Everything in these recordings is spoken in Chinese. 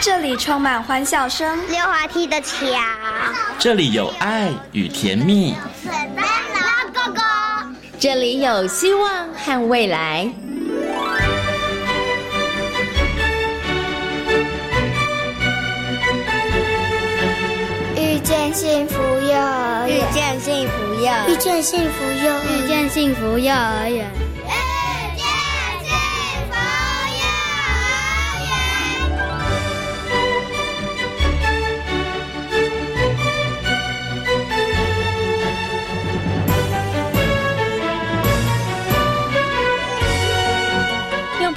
这里充满欢笑声，溜滑梯的桥，这里有爱与甜蜜，粉灯笼哥哥，这里有希望和未来。遇见幸福幼儿园，遇见幸福幼，遇见幸福幼，遇见幸福幼儿园。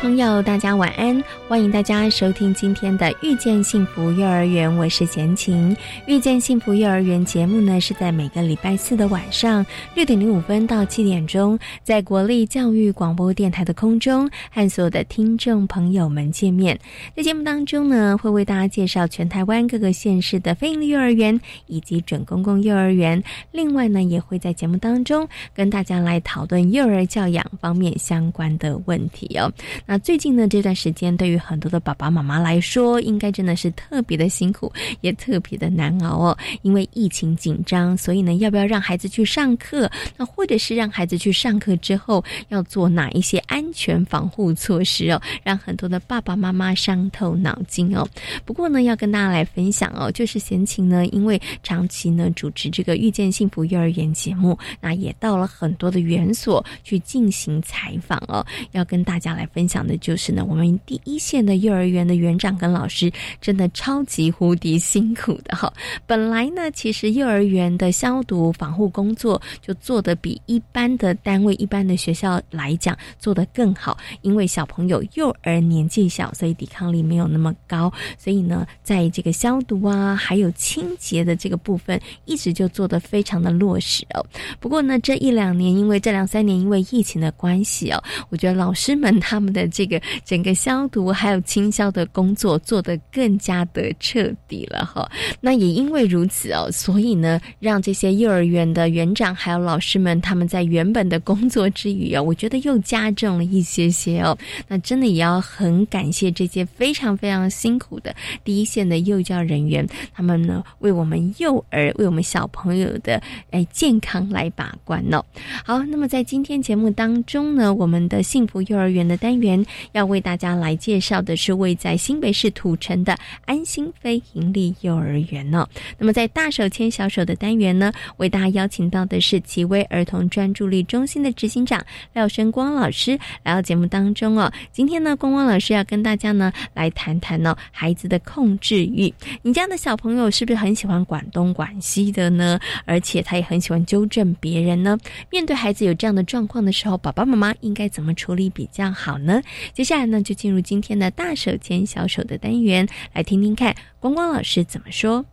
朋友，大家晚安！欢迎大家收听今天的《遇见幸福幼儿园》，我是贤琴。《遇见幸福幼儿园》节目呢，是在每个礼拜四的晚上六点零五分到七点钟，在国立教育广播电台的空中和所有的听众朋友们见面。在节目当中呢，会为大家介绍全台湾各个县市的非营利幼儿园以及准公共幼儿园。另外呢，也会在节目当中跟大家来讨论幼儿教养方面相关的问题哦。那最近呢这段时间，对于很多的爸爸妈妈来说，应该真的是特别的辛苦，也特别的难熬哦。因为疫情紧张，所以呢，要不要让孩子去上课？那或者是让孩子去上课之后，要做哪一些安全防护措施哦？让很多的爸爸妈妈伤透脑筋哦。不过呢，要跟大家来分享哦，就是贤琴呢，因为长期呢主持这个遇见幸福幼儿园节目，那也到了很多的园所去进行采访哦，要跟大家来分享。讲的就是呢，我们第一线的幼儿园的园长跟老师真的超级无敌辛苦的哈。本来呢，其实幼儿园的消毒防护工作就做得比一般的单位、一般的学校来讲做得更好，因为小朋友幼儿年纪小，所以抵抗力没有那么高，所以呢，在这个消毒啊，还有清洁的这个部分，一直就做得非常的落实哦。不过呢，这一两年，因为这两三年因为疫情的关系哦，我觉得老师们他们的这个整个消毒还有清消的工作做得更加的彻底了哈。那也因为如此哦，所以呢，让这些幼儿园的园长还有老师们他们在原本的工作之余啊，我觉得又加重了一些些哦。那真的也要很感谢这些非常非常辛苦的第一线的幼教人员，他们呢为我们幼儿为我们小朋友的哎健康来把关哦。好，那么在今天节目当中呢，我们的幸福幼儿园的单元。要为大家来介绍的是位在新北市土城的安心非营利幼儿园哦。那么在大手牵小手的单元呢，为大家邀请到的是奇威儿童专注力中心的执行长廖生光老师来到节目当中哦。今天呢，光光老师要跟大家呢来谈谈哦孩子的控制欲。你家的小朋友是不是很喜欢管东管西的呢？而且他也很喜欢纠正别人呢？面对孩子有这样的状况的时候，爸爸妈妈应该怎么处理比较好呢？接下来呢，就进入今天的大手牵小手的单元，来听听看光光老师怎么说。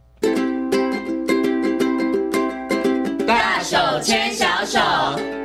大手牵小手。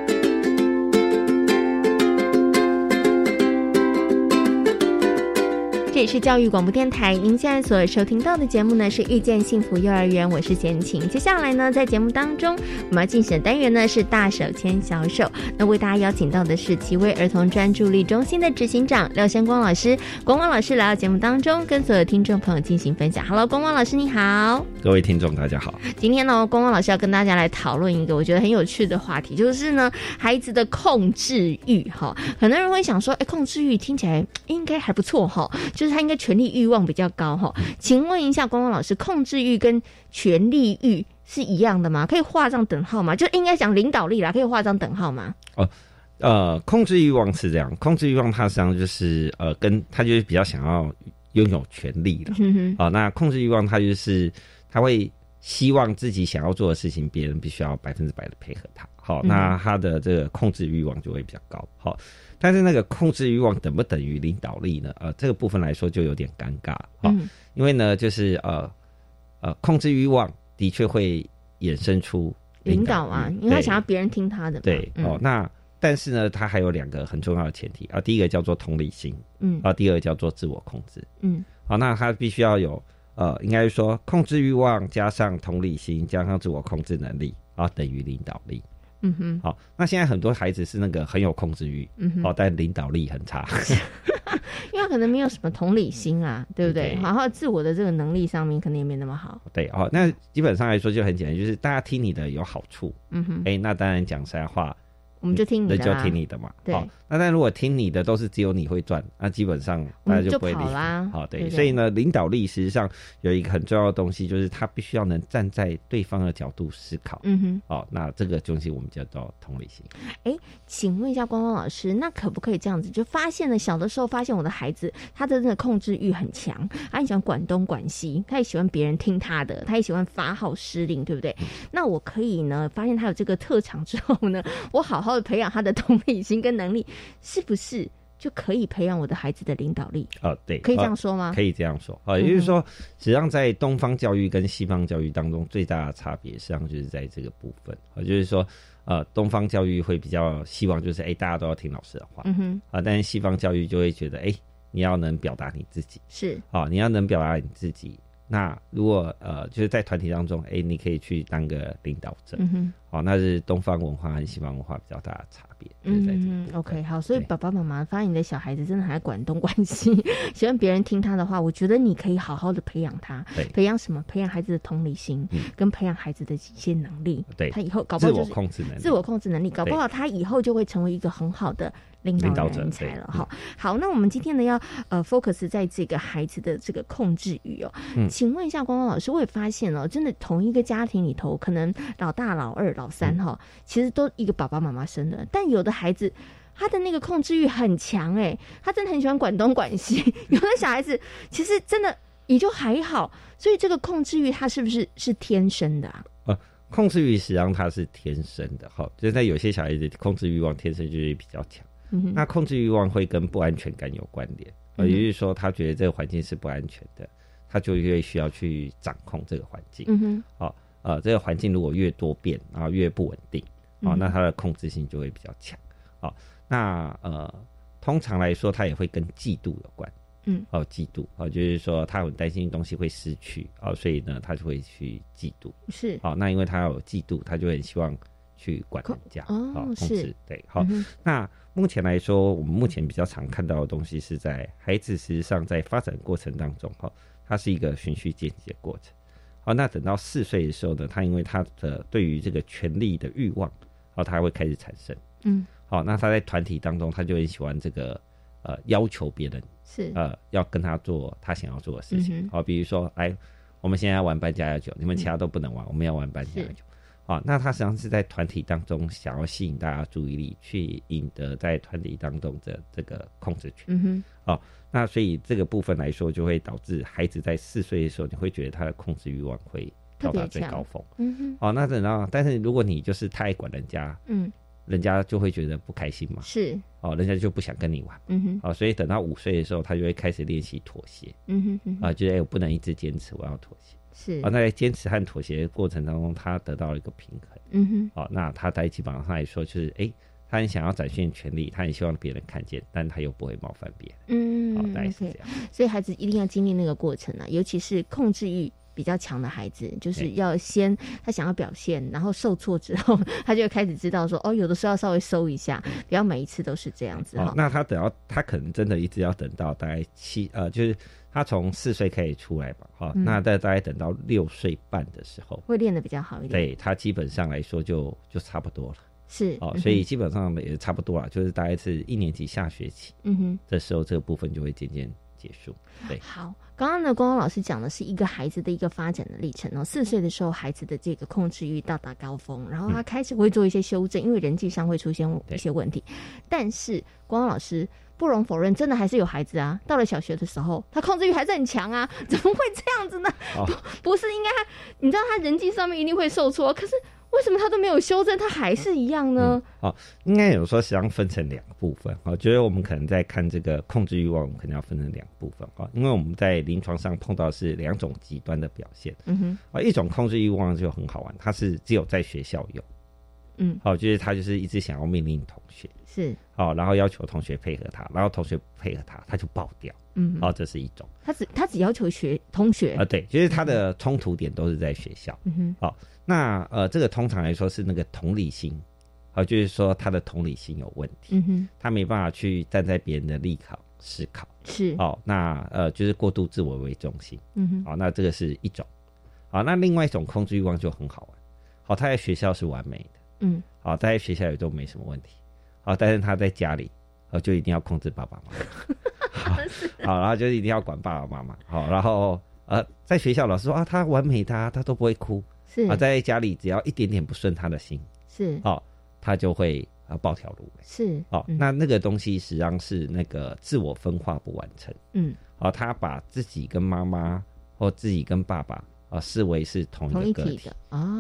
里是教育广播电台，您现在所收听到的节目呢是遇见幸福幼儿园，我是贤琴。接下来呢，在节目当中，我们要进行的单元呢是大手牵小手。那为大家邀请到的是奇威儿童专注力中心的执行长廖先光老师，光光老师来到节目当中，跟所有听众朋友进行分享。Hello，光光老师你好，各位听众大家好。今天呢，光光老师要跟大家来讨论一个我觉得很有趣的话题，就是呢孩子的控制欲。哈，很多人会想说，哎，控制欲听起来应该还不错哈。就是他应该权力欲望比较高哈，请问一下光光老师，控制欲跟权力欲是一样的吗？可以画上等号吗？就应该讲领导力啦，可以画上等号吗？哦，呃，控制欲望是这样，控制欲望它实际上就是呃，跟他就是比较想要拥有权力的。哦，那控制欲望他就是他会希望自己想要做的事情，别人必须要百分之百的配合他。好，那他的这个控制欲望就会比较高。好。但是那个控制欲望等不等于领导力呢？呃，这个部分来说就有点尴尬嗯，因为呢，就是呃呃，控制欲望的确会衍生出领导啊，因为他想要别人听他的。对哦，那但是呢，他还有两个很重要的前提啊，第一个叫做同理心，嗯，啊，第二个叫做自我控制，嗯，好，那他必须要有呃，应该说控制欲望加上同理心加上自我控制能力啊，等于领导力。嗯哼，好，那现在很多孩子是那个很有控制欲，嗯哼，哦，但领导力很差，因为可能没有什么同理心啊，对不对？然后自我的这个能力上面可能也没那么好。对哦，那基本上来说就很简单，就是大家听你的有好处，嗯哼，哎，那当然讲实在话，我们就听你的那就，听你的嘛。对好，那但如果听你的都是只有你会赚，那基本上大家就不会理啦好，对，对对所以呢，领导力实际上有一个很重要的东西，就是他必须要能站在对方的角度思考。嗯哼，哦，那这个东西我们叫做同理心。哎请问一下光光老师，那可不可以这样子？就发现了小的时候，发现我的孩子他的那个控制欲很强，他很喜欢管东管西，他也喜欢别人听他的，他也喜欢发号施令，对不对？那我可以呢，发现他有这个特长之后呢，我好好的培养他的 同理心跟能力，是不是就可以培养我的孩子的领导力？哦，对，可以这哦样说吗？可以这样说啊，也就是说，实际上在东方教育跟西方教育当中，最大的差别，实际上就是在这个部分啊，就是说，呃，东方教育会比较希望就是，哎，大家都要听老师的话嗯哼，啊，但是西方教育就会觉得，哎，你要能表达你自己是，啊，你要能表达你自己。那如果呃，就是在团体当中，哎，你可以去当个领导者，嗯哼。好，那是东方文化和西方文化比较大的差别，嗯，OK，好，所以爸爸妈妈发现你的小孩子真的还管东管西，喜欢别人听他的话，我觉得你可以好好的培养他对，培养什么？培养孩子的同理心，嗯。跟培养孩子的一些能力。对。他以后搞不自我好就是控制能力，自我控制能力，搞不好他以后就会成为一个很好的领导人才了。哈，好，那我们今天呢要呃 focus 在这个孩子的这个控制欲哦。嗯请问一下光光老师，我也发现哦，真的同一个家庭里头，可能老大、老二、老三嗯哈、其实都一个爸爸妈妈生的，但有的孩子。他的那个控制欲很强哎、他真的很喜欢管东管西。有的小孩子其实真的也就还好，所以这个控制欲他是不是是天生的啊？呃控制欲实际上它是天生的，哈，就是在有些小孩子控制欲望天生就是比较强。嗯，那控制欲望会跟不安全感有关联，也就是说他觉得这个环境是不安全的，他就越需要去掌控这个环境。嗯哼，好，呃，这个环境如果越多变，然后越不稳定，哦，嗯那他的控制性就会比较强。好，那呃，通常来说，他也会跟嫉妒有关。嗯，哦，嫉妒哦，就是说他很担心东西会失去哦，所以呢，他就会去嫉妒。是，好，那因为他有嫉妒，他就很希望去管人家，哦好控是制。对，好，嗯那目前来说，我们目前比较常看到的东西是在孩子实际上在发展过程当中，哈，它是一个循序渐进的过程。好，那等到四岁的时候呢，他因为他的对于这个权力的欲望，好，他会开始产生。嗯，好，那他在团体当中，他就很喜欢这个呃要求别人是，呃要跟他做他想要做的事情。好，比如说，哎，我们现在要玩扮家家酒，你们其他都不能玩，我们要玩扮家家酒。好，那他实际上是在团体当中想要吸引大家注意力，去赢得在团体当中的这个控制权。嗯哼，那所以这个部分来说，就会导致孩子在四岁的时候，你会觉得他的控制欲望会到达最高峰。嗯哼，好，那等到，但是如果你就是太爱管人家，嗯，人家就会觉得不开心嘛。是，哦，人家就不想跟你玩。嗯哼，哦，所以等到五岁的时候，他就会开始练习妥协嗯哼嗯哼，啊，就是哎、我不能一直坚持，我要妥协。是啊，，那在坚持和妥协的过程当中，他得到了一个平衡。嗯哼，好，那他在基本上来说，就是哎、他很想要展现权利，他很希望别人看见，但他又不会冒犯别人。嗯好，大概是这。样。所以孩子一定要经历那个过程啊，尤其是控制欲比较强的孩子，就是要先他想要表现，然后受挫之后，他就会开始知道说，哦，有的时候要稍微收一下，不要每一次都是这样子哦，那他等到他可能真的一直要等到大概七呃，就是他从四岁开始出来吧，哈、嗯那在大概等到六岁半的时候，会练得比较好一点，，对他基本上来说就就差不多了。是，哦，嗯所以基本上也差不多了，就是大概是一年级下学期嗯哼。的时候，这个部分就会渐渐结束。对，好，刚刚呢，光光老师讲的是一个孩子的一个发展的历程哦。四岁的时候，孩子的这个控制欲到达高峰，然后他开始会做一些修正，因为人际上会出现一些问题。但是光光老师不容否认，真的还是有孩子啊，到了小学的时候，他控制欲还是很强啊，怎么会这样子呢？哦不不是应该他，你知道他人际上面一定会受挫，可是为什么他都没有修正，他还是一样呢？哦，应该有说实际上分成两部分。我、觉得我们可能在看这个控制欲望，我们可能要分成两部分啊、哦，因为我们在临床上碰到是两种极端的表现嗯哼，啊、一种控制欲望就很好玩，它是只有在学校有，嗯，好、就是他就是一直想要命令同学，是，好、然后要求同学配合他，然后同学配合他，他就爆掉，嗯。哼，好、这是一种。他只他只要求学同学。啊、，对，就是他的冲突点都是在学校。嗯哼，那呃，这个通常来说是那个同理心。啊，就是说他的同理心有问题，嗯哼，他没办法去站在别人的立考思考，是，哦，那呃就是过度自我为中心，嗯哼，好，那这个是一种，好，那另外一种控制欲望就很好玩，好，他在学校是完美的，嗯，好，他在学校也都没什么问题，好，但是他在家里，呃，就一定要控制爸爸妈妈，好，然后就一定要管爸爸妈妈，好，然后呃，在学校老师说啊，他完美他，他都不会哭，是。啊，在家里只要一点点不顺他的心，是，哦，他就会啊暴跳如雷，是，哦，那那个东西实际上是那个自我分化不完成，嗯，哦，他把自己跟妈妈或自己跟爸爸啊视为是同同一一个个体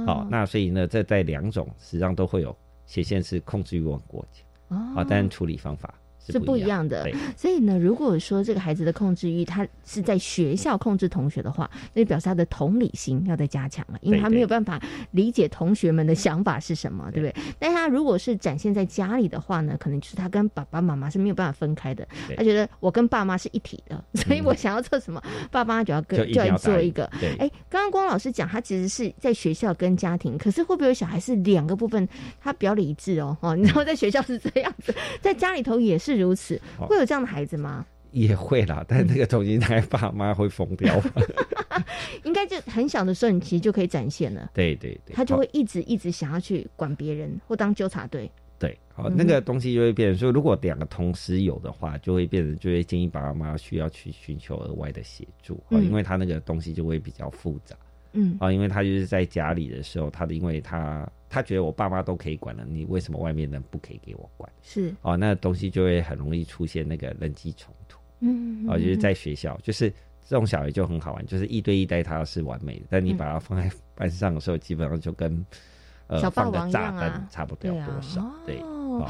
好，那所以呢，这在两种实际上都会有显现是控制欲望过强哦啊，但处理方法是不一样的，所以呢，如果说这个孩子的控制欲，他是在学校控制同学的话，那就表示他的同理心要再加强了，因为他没有办法理解同学们的想法是什么，对不对？但他如果是展现在家里的话呢，可能就是他跟爸爸妈妈是没有办法分开的，他觉得我跟爸妈是一体的，所以我想要做什么，爸妈就要跟就要做一个。哎，刚刚光老师讲，他其实是在学校跟家庭，可是会不会有小孩是两个部分，他比较理智哦？哦，你知道在学校是这样子，在家里头也是如此，哦会有这样的孩子吗？也会啦，但那个东西大概爸妈会疯掉？应该就很小的时候，你其实就可以展现了，对对对，他就会一直一直想要去管别人或当纠察队。对，好，嗯那个东西就会变成说，如果两个同时有的话，就会变成就会建议爸爸妈妈需要去寻求额外的协助，因为他那个东西就会比较复杂嗯。啊，因为他就是在家里的时候，他的因为他他觉得我爸妈都可以管了，你为什么外面人不可以给我管？是，哦，那东西就会很容易出现那个人际冲突。嗯啊，就是在学校，就是这种小孩就很好玩，就是一对一带他是完美的，但你把他放在班上的时候，基本上就跟呃放个炸弹差不多多少，对，哦哦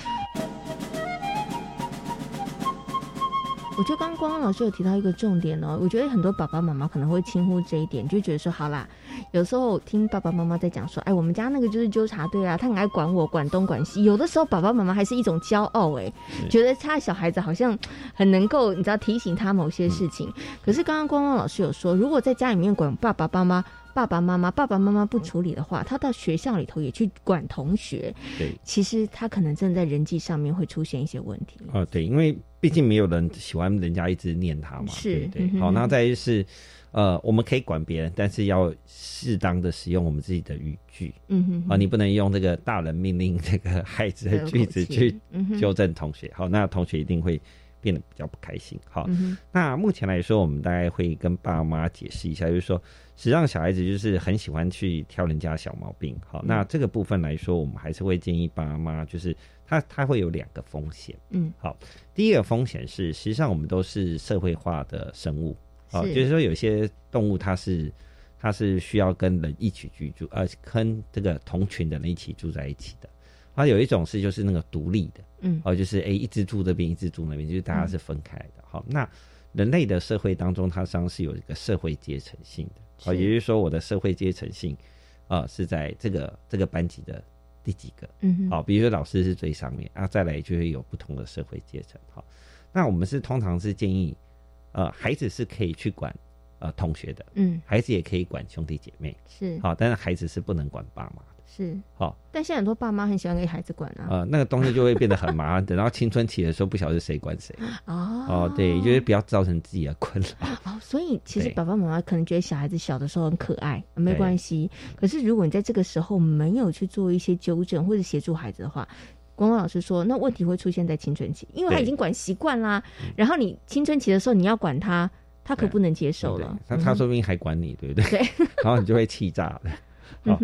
我觉得刚刚光光老师有提到一个重点哦，我觉得很多爸爸妈妈可能会轻忽这一点，就觉得说好啦，有时候听爸爸妈妈在讲说，哎，我们家那个就是纠察队啊，他很爱管我，管东管西。有的时候爸爸妈妈还是一种骄傲，哎，觉得他小孩子好像很能够，你知道提醒他某些事情。可是刚刚光光老师有说，如果在家里面管爸爸妈妈。爸爸妈妈，爸爸妈妈不处理的话，他到学校里头也去管同学，对。其实他可能真的在人际上面会出现一些问题。哦，对，因为毕竟没有人喜欢人家一直念他嘛，是对好，那再就是，呃，我们可以管别人，但是要适当的使用我们自己的语句。嗯哼啊，你不能用这个大人命令这个孩子的句子去纠正同学，好，那同学一定会变得比较不开心。好，嗯那目前来说，我们大概会跟爸妈解释一下，就是说，实际上小孩子就是很喜欢去挑人家小毛病。好，嗯那这个部分来说，我们还是会建议爸妈，就是他他会有两个风险。嗯，好，第一个风险是，实际上我们都是社会化的生物，好，是就是说有些动物它是它是需要跟人一起居住，呃，跟这个同群的人一起住在一起的。它，有一种是就是那个独立的，嗯哦，就是诶，一只住这边，一只住那边，就是大家是分开的。好，那人类的社会当中，它实际上是有一个社会阶层性的，哦，是也就是说，我的社会阶层性，啊，是在这个这个班级的第几个？嗯哼，好，比如说老师是最上面啊，再来就会有不同的社会阶层。好，那我们是通常是建议，呃，孩子是可以去管呃同学的，嗯，孩子也可以管兄弟姐妹，是好，但是孩子是不能管爸妈的。是，好，但现在很多爸妈很喜欢给孩子管啊。呃，那个东西就会变得很麻烦，等到青春期的时候，不晓得谁管谁。哦哦，对，就是不要造成自己的困扰。哦，所以其实爸爸妈妈可能觉得小孩子小的时候很可爱，没关系。可是如果你在这个时候没有去做一些纠正或者协助孩子的话，光光老师说，那问题会出现在青春期，因为他已经管习惯啦。然后你青春期的时候你要管他，他可不能接受了。他他说不定还管你，对不对？对，然后你就会气炸了。好，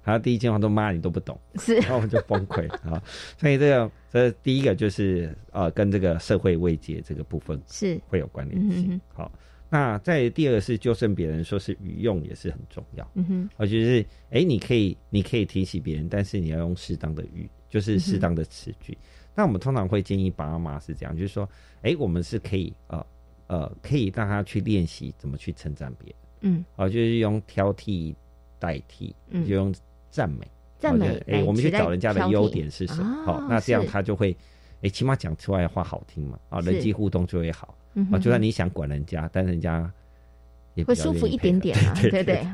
嗯哼，然后第一句话都骂你都不懂，是然后我们就崩溃啊。所以这个这第一个就是呃，跟这个社会慰藉这个部分是，会有关联性。好，那在第二个是纠正别人，说是语用也是很重要。嗯哼，我就是哎，你可以你可以提起别人，但是你要用适当的语，就是适当的词句。那我们通常会建议爸妈是这样，就是说，哎，我们是可以呃呃，可以让他去练习怎么去称赞别人，嗯，哦，就是用挑剔代替，嗯就用赞美，赞美哎，我们去找人家的优点是什么？啊好，那这样他就会，哎，起码讲出来的话好听嘛，啊，是人际互动就会好。啊，就算你想管人家，但人家也会舒服一点点啊，对对对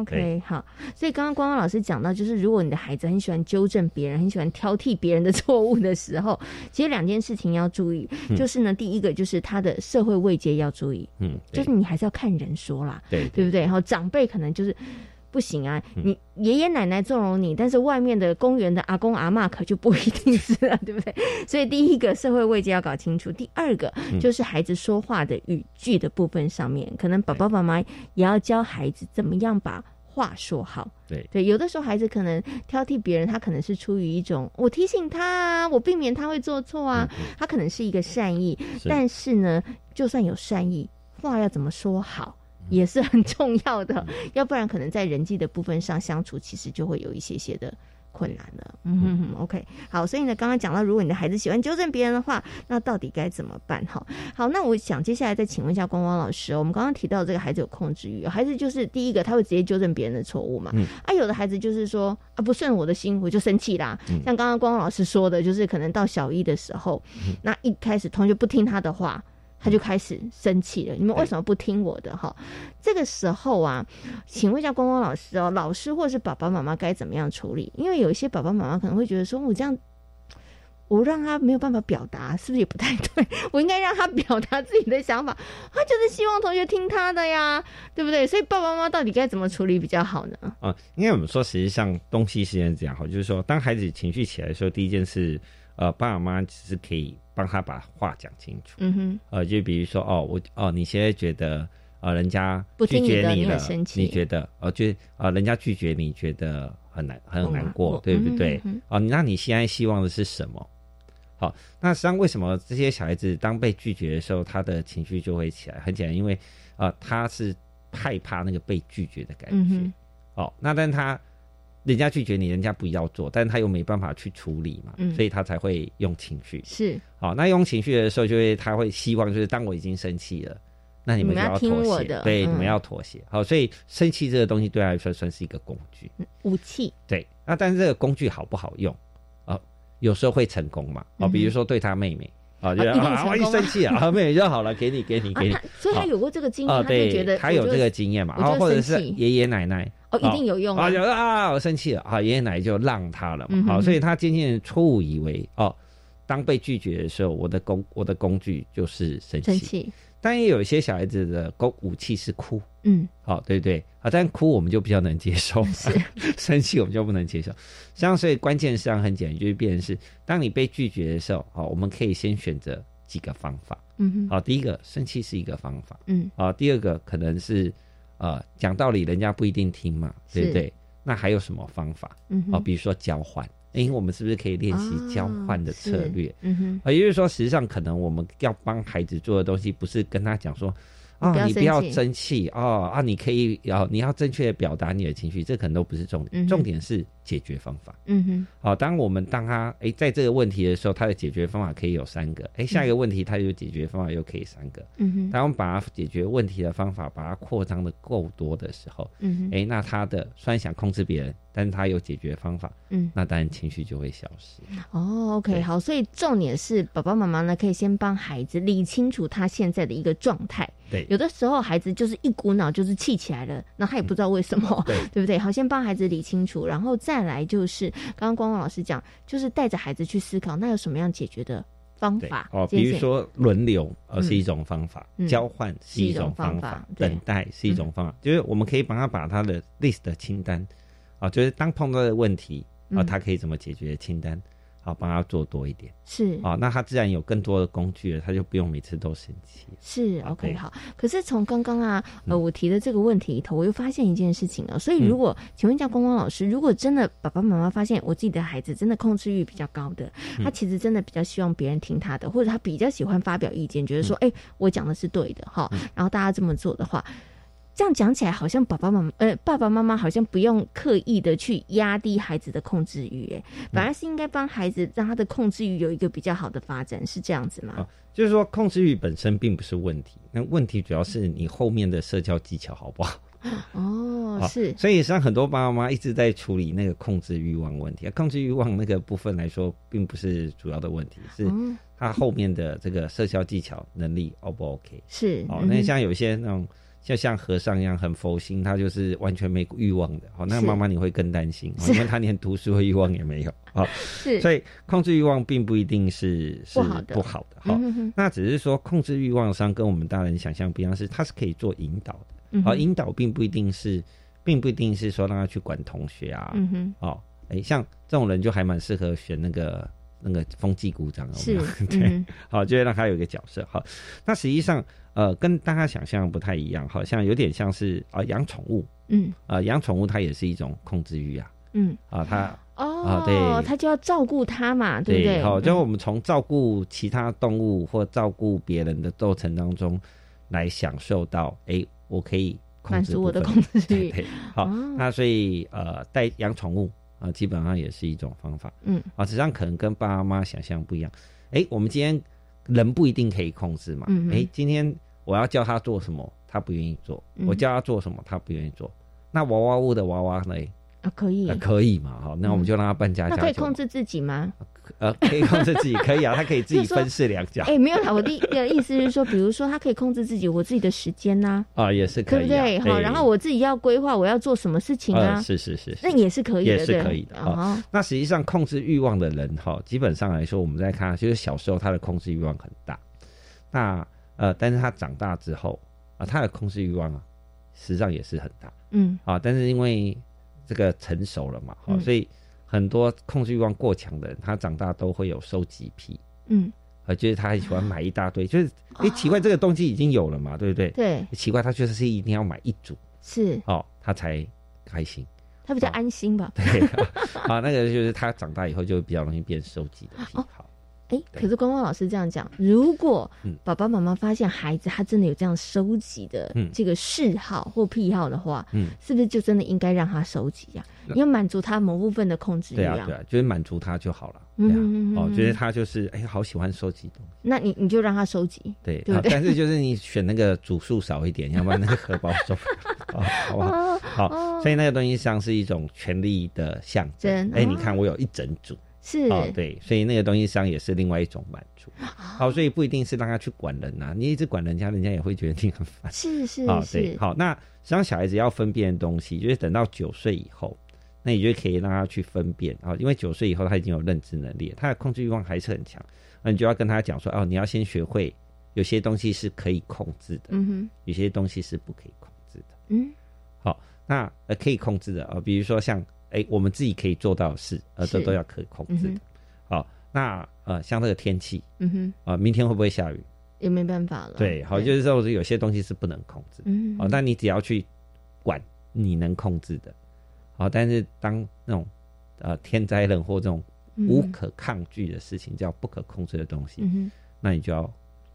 ，OK，好。所以刚刚光光老师讲到，就是如果你的孩子很喜欢纠正别人，很喜欢挑剔别人的 错误的时候，其实两件事情要注意，就是呢，第一个就是他的社会位阶要注意，嗯，就是你还是要看人说啦，对，对不对？然后长辈可能就是。不行啊！你爷爷奶奶纵容你，但是外面的公园的阿公阿妈可就不一定是了，对不对？所以第一个社会位置要搞清楚，第二个就是孩子说话的语句的部分上面，可能爸爸妈妈也要教孩子怎么样把话说好。对对，有的时候孩子可能挑剔别人，他可能是出于一种我提醒他啊，我避免他会做错啊，他可能是一个善意，但是呢，就算有善意，话要怎么说好？也是很重要的，要不然可能在人际的部分上相处，其实就会有一些些的困难了。嗯哼哼，OK，好，所以呢，刚刚讲到，如果你的孩子喜欢纠正别人的话，那到底该怎么办？哈，好，那我想接下来再请问一下光光老师，我们刚刚提到这个孩子有控制欲，孩子就是第一个他会直接纠正别人的错误嘛？嗯，啊，有的孩子就是说啊，不顺我的心，我就生气啦。像刚刚光光老师说的，就是可能到小一的时候，那一开始同学不听他的话。他就开始生气了，你们为什么不听我的？哈，这个时候啊，请问一下光光老师哦，老师或是爸爸妈妈该怎么样处理？因为有一些爸爸妈妈可能会觉得说，我这样，我让他没有办法表达，是不是也不太对？我应该让他表达自己的想法，他就是希望同学听他的呀，对不对？所以爸爸妈妈到底该怎么处理比较好呢？啊，因为我们说，实际上东西是这样好，就是说，当孩子情绪起来的时候，第一件事，呃，爸爸妈妈只是可以。帮他把话讲清楚。嗯哼，呃，就比如说，哦，我哦，你现在觉得，呃，人家拒绝你了，你觉得，呃，就呃，人家拒绝你觉得很难，很难过，对不对？哦，那你现在希望的是什么？好，那实际上为什么这些小孩子当被拒绝的时候，他的情绪就会起来？很简单，因为啊，他是害怕那个被拒绝的感觉。哦，那但他。人家拒绝你，人家不要做，但是他又没办法去处理嘛，所以他才会用情绪。是，好，那用情绪的时候，就会他会希望，就是当我已经生气了，那你们就要妥协，对，你们要妥协。好，所以生气这个东西对他来说算是一个工具，武器。对，那但是这个工具好不好用啊？有时候会成功嘛，哦，比如说对他妹妹。啊，就啊，万一生气啊，没有就好了，给你，给你，给你。所以他有过这个经验，他就觉得他有这个经验嘛，然后或者是爷爷奶奶。哦，一定有用啊，有啊，我生气了啊，爷爷奶奶就让他了嘛，好，所以他渐渐错误以为哦，当被拒绝的时候，我的工我的工具就是生气。但也有一些小孩子的攻武器是哭，嗯，好，对对，好，但哭我们就比较能接受，是。生气我们就不能接受。像所以关键实际上很简单，就是变成是，当你被拒绝的时候，好，我们可以先选择几个方法，嗯哼，好，第一个生气是一个方法，嗯，啊，第二个可能是呃讲道理，人家不一定听嘛，对不对？那还有什么方法？嗯，啊，比如说交换。哎，我们是不是可以练习交换的策略？嗯哼，啊，也就是说，实际上可能我们要帮孩子做的东西，不是跟他讲说。啊，你不要生气哦！啊，你可以要你要正确的表达你的情绪，这可能都不是重点，重点是解决方法。嗯哼，好，当我们当他哎在这个问题的时候，他的解决方法可以有三个，哎，下一个问题他有解决方法又可以三个。嗯哼，当我们把它解决问题的方法把它扩张的够多的时候，嗯哼，哎，那他的虽然想控制别人，但是他有解决方法，嗯，那当然情绪就会消失。哦，OK，好，所以重点是爸爸妈妈呢可以先帮孩子理清楚他现在的一个状态。对，有的时候孩子就是一股脑就是气起来了，那他也不知道为什么，对对不对？好，先帮孩子理清楚，然后再来就是刚刚光光老师讲，就是带着孩子去思考，那有什么样解决的方法？哦，比如说轮流，呃，是一种方法；交换是一种方法；等待是一种方法。就是我们可以帮他把他的 list 的清单，啊，就是当碰到的问题啊，他可以怎么解决清单。好，帮他做多一点是啊，那他自然有更多的工具了，他就不用每次都生气。是 OK 好，可是从刚刚啊，呃，我提的这个问题里头，我又发现一件事情啊。所以，如果请问一下光光老师，如果真的爸爸妈妈发现我自己的孩子真的控制欲比较高的，他其实真的比较希望别人听他的，或者他比较喜欢发表意见，觉得说，哎，我讲的是对的哈，然后大家这么做的话。这样讲起来，好像爸爸妈妈，呃，爸爸妈妈好像不用刻意的去压低孩子的控制欲，哎，反而是应该帮孩子让他的控制欲有一个比较好的发展，是这样子吗？就是说，控制欲本身并不是问题，那问题主要是你后面的社交技巧好不好？哦，是。所以实际上，很多爸爸妈妈一直在处理那个控制欲望问题，控制欲望那个部分来说，并不是主要的问题，是他后面的这个社交技巧能力 O 不 OK？是。哦，那像有些那种。就像和尚一样很佛心，他就是完全没欲望的。好，那是妈妈你会更担心，因为他连读书的欲望也没有。好，是，所以控制欲望并不一定是是不好的不好的。好，嗯那只是说控制欲望上跟我们大人想象不一样，是他是可以做引导的。好，嗯哼引导并不一定是，并不一定是说让他去管同学啊。嗯哼，哦，哎，像这种人就还蛮适合选那个那个风纪股长，有没是有，对，好，就会让他有一个角色。好，那实际上呃，跟大家想象不太一样，好像有点像是啊养宠物。嗯。啊，养宠物它也是一种控制欲啊。嗯，啊，它哦，对。他就要照顾它嘛，对不对？好，就嗯我们从照顾其他动物或照顾别人的过程当中来享受到，哎，我可以满足我的控制欲，好，哦。那所以呃，带养宠物啊、基本上也是一种方法。嗯，啊，实际上可能跟爸妈想象不一样。哎，我们今天人不一定可以控制嘛。嗯哼哎，今天我要叫他做什么，他不愿意做；嗯我叫他做什么，他不愿意做。那娃娃屋的娃娃呢？啊，可以。呃，可以嘛？好，那我们就让他搬家那可以。控制自己吗？呃，可以控制自己，可以啊，他可以自己 分饰两角。哎，没有啦，我的的意思是说，比如说他可以控制自己我自己的时间呐，啊，也是可以、啊，对不对？好，哎然后我自己要规划我要做什么事情啊呃，，是是是是。那也是可以的，也是对可以的哦，那实际上控制欲望的人哈，基本上来说，我们在看，就是小时候他的控制欲望很大，那呃，但是他长大之后啊，他的控制欲望啊，实际上也是很大。嗯。啊，但是因为这个成熟了嘛，哈、嗯所以很多控制欲望过强的人，他长大都会有收集癖。嗯，呃，就是他很喜欢买一大堆，就是哎、奇怪，这个东西已经有了嘛，对不对？对，奇怪，他确实是一定要买一组是哦，他才开心。他比较安心吧？对，啊，那个就是他长大以后就比较容易变收集的癖好。哎，可是光光老师这样讲，如果嗯爸爸妈妈发现孩子他真的有这样收集的嗯这个嗜好或癖好的话，嗯，是不是就真的应该让他收集呀？你要满足他某部分的控制欲对啊，对啊，就是满足他就好了。对啊，嗯哦，觉得他就是哎，好喜欢收集东西。那你你就让他收集，对，对不对啊但是就是你选那个组数少一点，要不然那个荷包重，哦，好不好？哦好，所以那个东西上是一种权力的象征。哎，真哦你看我有一整组。是哦，对，所以那个东西上也是另外一种满足。好，所以不一定是让他去管人呐、你一直管人家，人家也会觉得你很烦。是是啊，是对，，好，那实际上小孩子要分辨的东西，就是等到九岁以后，那你就可以让他去分辨啊，因为九岁以后他已经有认知能力了，他的控制欲望还是很强，那你就要跟他讲说，哦，你要先学会有些东西是可以控制的，嗯哼，有些东西是不可以控制的。嗯好，那呃可以控制的啊、比如说像哎我们自己可以做到的事，呃是。这都要可以控制嗯的。好，那呃像这个天气嗯哼，啊、明天会不会下雨？也没办法了，对，好，就是说有些东西是不能控制。嗯。哦，那你只要去管你能控制的，好，但是当那种呃天灾人祸这种无可抗拒的事情，叫不可控制的东西，嗯，那你就要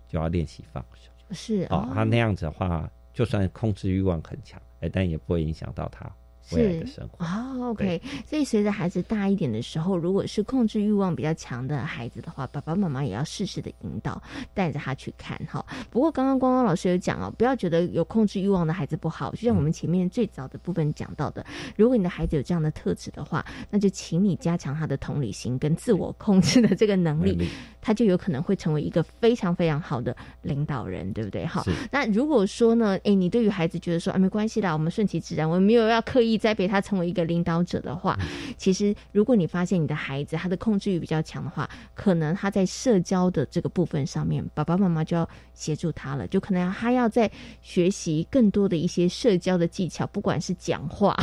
就要练习放手。是哦，他那样子的话，就算控制欲望很强，哎，但也不会影响到他未来的生活。哦，OK，所以随着孩子大一点的时候，如果是控制欲望比较强的孩子的话，爸爸妈妈也要适时的引导，带着他去看哈。不过刚刚光光老师有讲哦，不要觉得有控制欲望的孩子不好，就像我们前面最早的部分讲到的，如果你的孩子有这样的特质的话，那就请你加强他的同理心跟自我控制的这个能力，能力他就有可能会成为一个非常非常好的领导人，对不对？好，那如果说呢，哎，你对于孩子觉得说啊，没关系啦，我们顺其自然，我们没有要刻意栽培他成为一个领导者的话，其实如果你发现你的孩子他的控制欲比较强的话，可能他在社交的这个部分上面，爸爸妈妈就要协助他了，就可能他要在学习更多的一些社交的技巧，不管是讲话，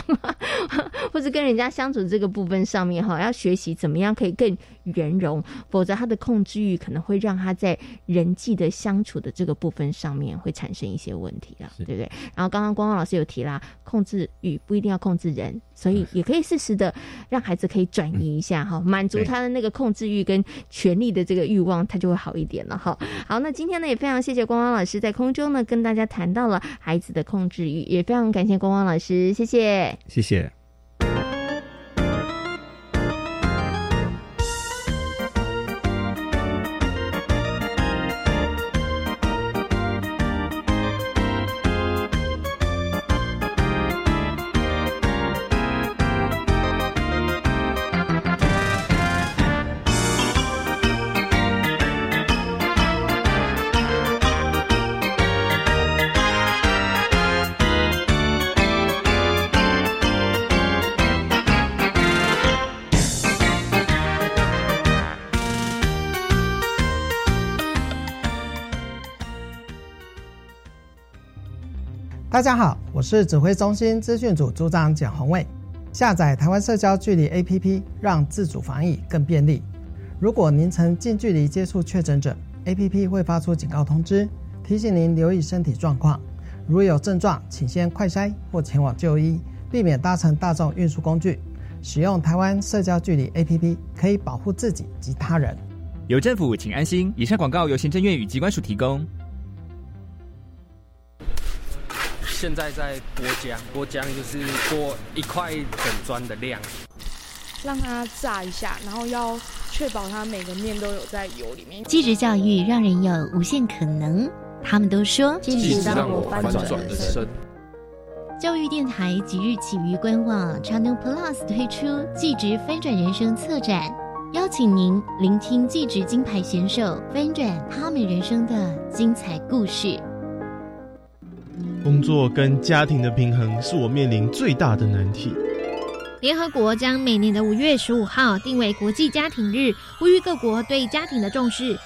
或者跟人家相处这个部分上面哈，要学习怎么样可以更圆融，否则他的控制欲可能会让他在人际的相处的这个部分上面会产生一些问题了，对不对？然后刚刚光光老师有提啦，控制欲不一定要控制人，所以也可以适时的让孩子可以转移一下哈，满足他的那个控制欲跟权力的这个欲望，他就会好一点了哈。好，那今天呢也非常谢谢光光老师在空中呢跟大家谈到了孩子的控制欲，也非常感谢光光老师，谢谢。谢谢。大家好，我是指挥中心资讯组组长简宏伟。下载台湾社交距离 APP，让自主防疫更便利。如果您曾近距离接触确诊者，APP 会发出警告通知，提醒您留意身体状况。如有症状，请先快筛或前往就医，避免搭乘大众运输工具。使用台湾社交距离 APP 可以保护自己及他人。有政府，请安心。以上广告由行政院与机关署提供。现在在剥浆，剥浆就是剥一块整砖的量，让它炸一下，然后要确保它每个面都有在油里面。继职教育让人有无限可能，他们都说继职让我翻转人生。教育电台即日起于官网 Channel Plus 推出继职翻转人生策展，邀请您聆听继职金牌选手翻转他们人生的精彩故事。工作跟家庭的平衡是我面临最大的难题。联合国将每年的五月十五号定为国际家庭日，呼吁各国对家庭的重视。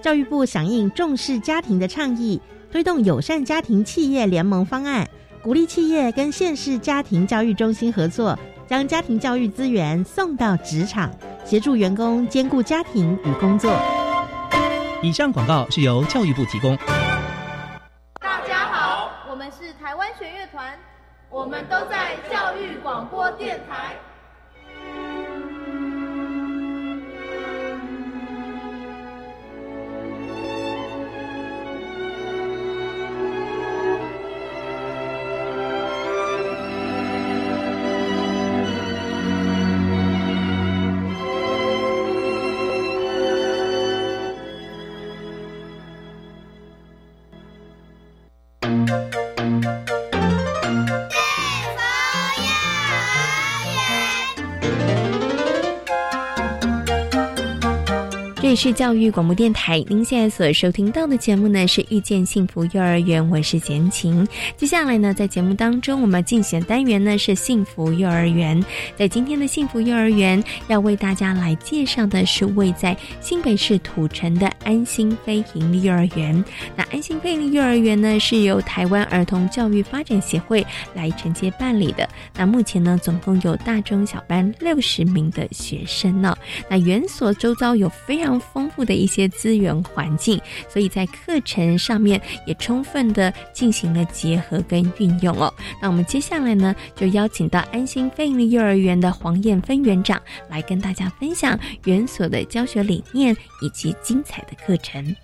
教育部响应重视家庭的倡议，推动友善家庭企业联盟方案，鼓励企业跟县市家庭教育中心合作，将家庭教育资源送到职场，协助员工兼顾家庭与工作。以上广告是由教育部提供。我们都在教育广播电台。是教育广播电台，您现在所收听到的节目呢是遇见幸福幼儿园，我是简晴。接下来呢，在节目当中，我们进行单元呢是幸福幼儿园。在今天的幸福幼儿园，要为大家来介绍的是位在新北市土城的安心非营利幼儿园。那安心非营利幼儿园呢，是由台湾儿童教育发展协会来承接办理的。那目前呢，总共有大中小班六十名的学生呢。那园所周遭有非常丰富的一些资源环境，所以在课程上面也充分的进行了结合跟运用哦。那我们接下来呢，就邀请到安心飞利幼儿园的黄燕芬园长来跟大家分享园所的教学理念以及精彩的课程。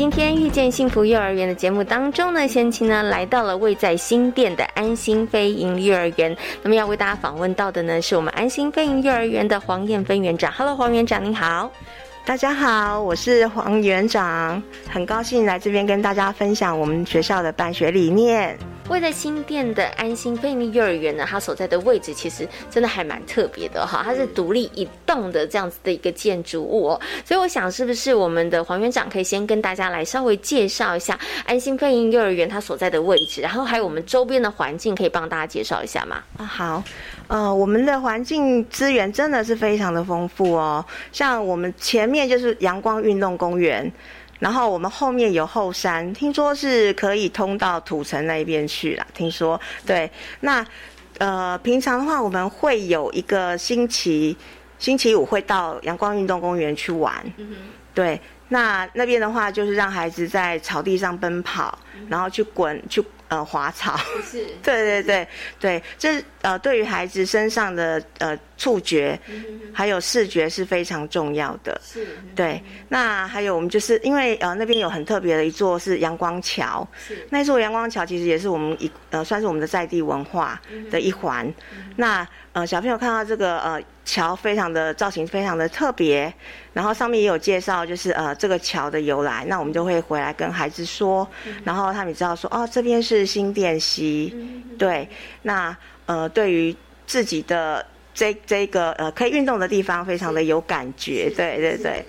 今天遇见幸福幼儿园的节目当中呢，先期呢来到了位在新店的安心飞营幼儿园。那么要为大家访问到的呢，是我们安心飞营幼儿园的黄燕芬园长。Hello，黄园长您好。大家好，我是黄园长，很高兴来这边跟大家分享我们学校的办学理念。位在新店的安心菲尼幼儿园呢，它所在的位置其实真的还蛮特别的哈，它是独立一栋的这样子的一个建筑物哦，所以我想是不是我们的黄园长可以先跟大家来稍微介绍一下安心菲尼幼儿园它所在的位置，然后还有我们周边的环境，可以帮大家介绍一下吗？啊，好，呃，我们的环境资源真的是非常的丰富哦，像我们前面就是阳光运动公园。然后我们后面有后山，听说是可以通到土城那边去了。听说，对，那呃，平常的话，我们会有一个星期，星期五会到阳光运动公园去玩。对，那那边的话，就是让孩子在草地上奔跑，然后去滚去。呃，滑草。是，对对对对，这呃，对于孩子身上的呃触觉，还有视觉是非常重要的。是，对。那还有我们就是因为呃那边有很特别的一座是阳光桥，是那座阳光桥其实也是我们一呃算是我们的在地文化的一环。那呃小朋友看到这个呃桥非常的造型非常的特别，然后上面也有介绍就是呃这个桥的由来，那我们就会回来跟孩子说，然后他们也知道说哦这边是。新店溪，对，那呃，对于自己的这这个呃可以运动的地方，非常的有感觉，对对对。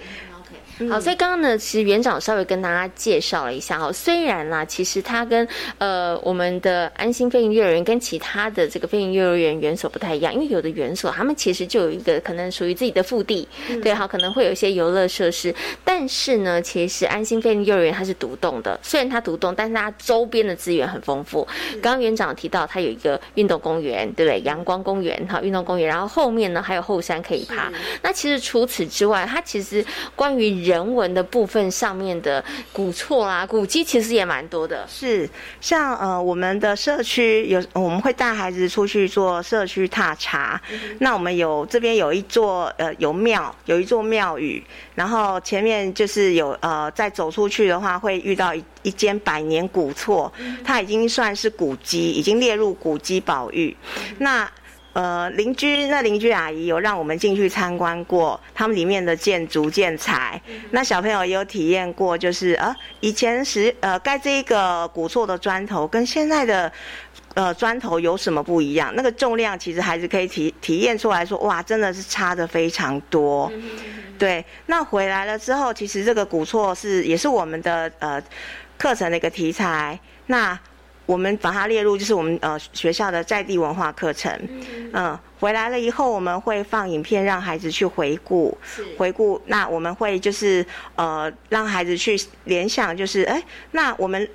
好，所以刚刚呢，其实园长稍微跟大家介绍了一下哈，虽然啦，其实它跟呃我们的安心飞行幼儿园跟其他的这个飞行幼儿园园所不太一样，因为有的园所他们其实就有一个可能属于自己的腹地，对，好，可能会有一些游乐设施，但是呢，其实安心飞行幼儿园它是独栋的，虽然它独栋，但是它周边的资源很丰富。刚刚园长提到它有一个运动公园，对不对？阳光公园哈，运动公园，然后后面呢还有后山可以爬。那其实除此之外，它其实关于人文的部分上面的古厝啦、古迹，其实也蛮多的。是，像呃我们的社区有，我们会带孩子出去做社区踏查。那我们有这边有一座呃有庙，有一座庙宇，然后前面就是有呃再走出去的话，会遇到一一间百年古厝，它已经算是古迹，已经列入古迹保育。那呃，邻居那邻居阿姨有让我们进去参观过他们里面的建筑建材。那小朋友也有体验过，就是呃，以前时呃盖这一个古厝的砖头跟现在的呃砖头有什么不一样？那个重量其实还是可以体体验出来说，哇，真的是差的非常多。对，那回来了之后，其实这个古厝是也是我们的呃课程的一个题材。那我们把它列入，就是我们呃学校的在地文化课程。嗯，回来了以后，我们会放影片让孩子去回顾，回顾。那我们会就是呃让孩子去联想，就是哎，那我们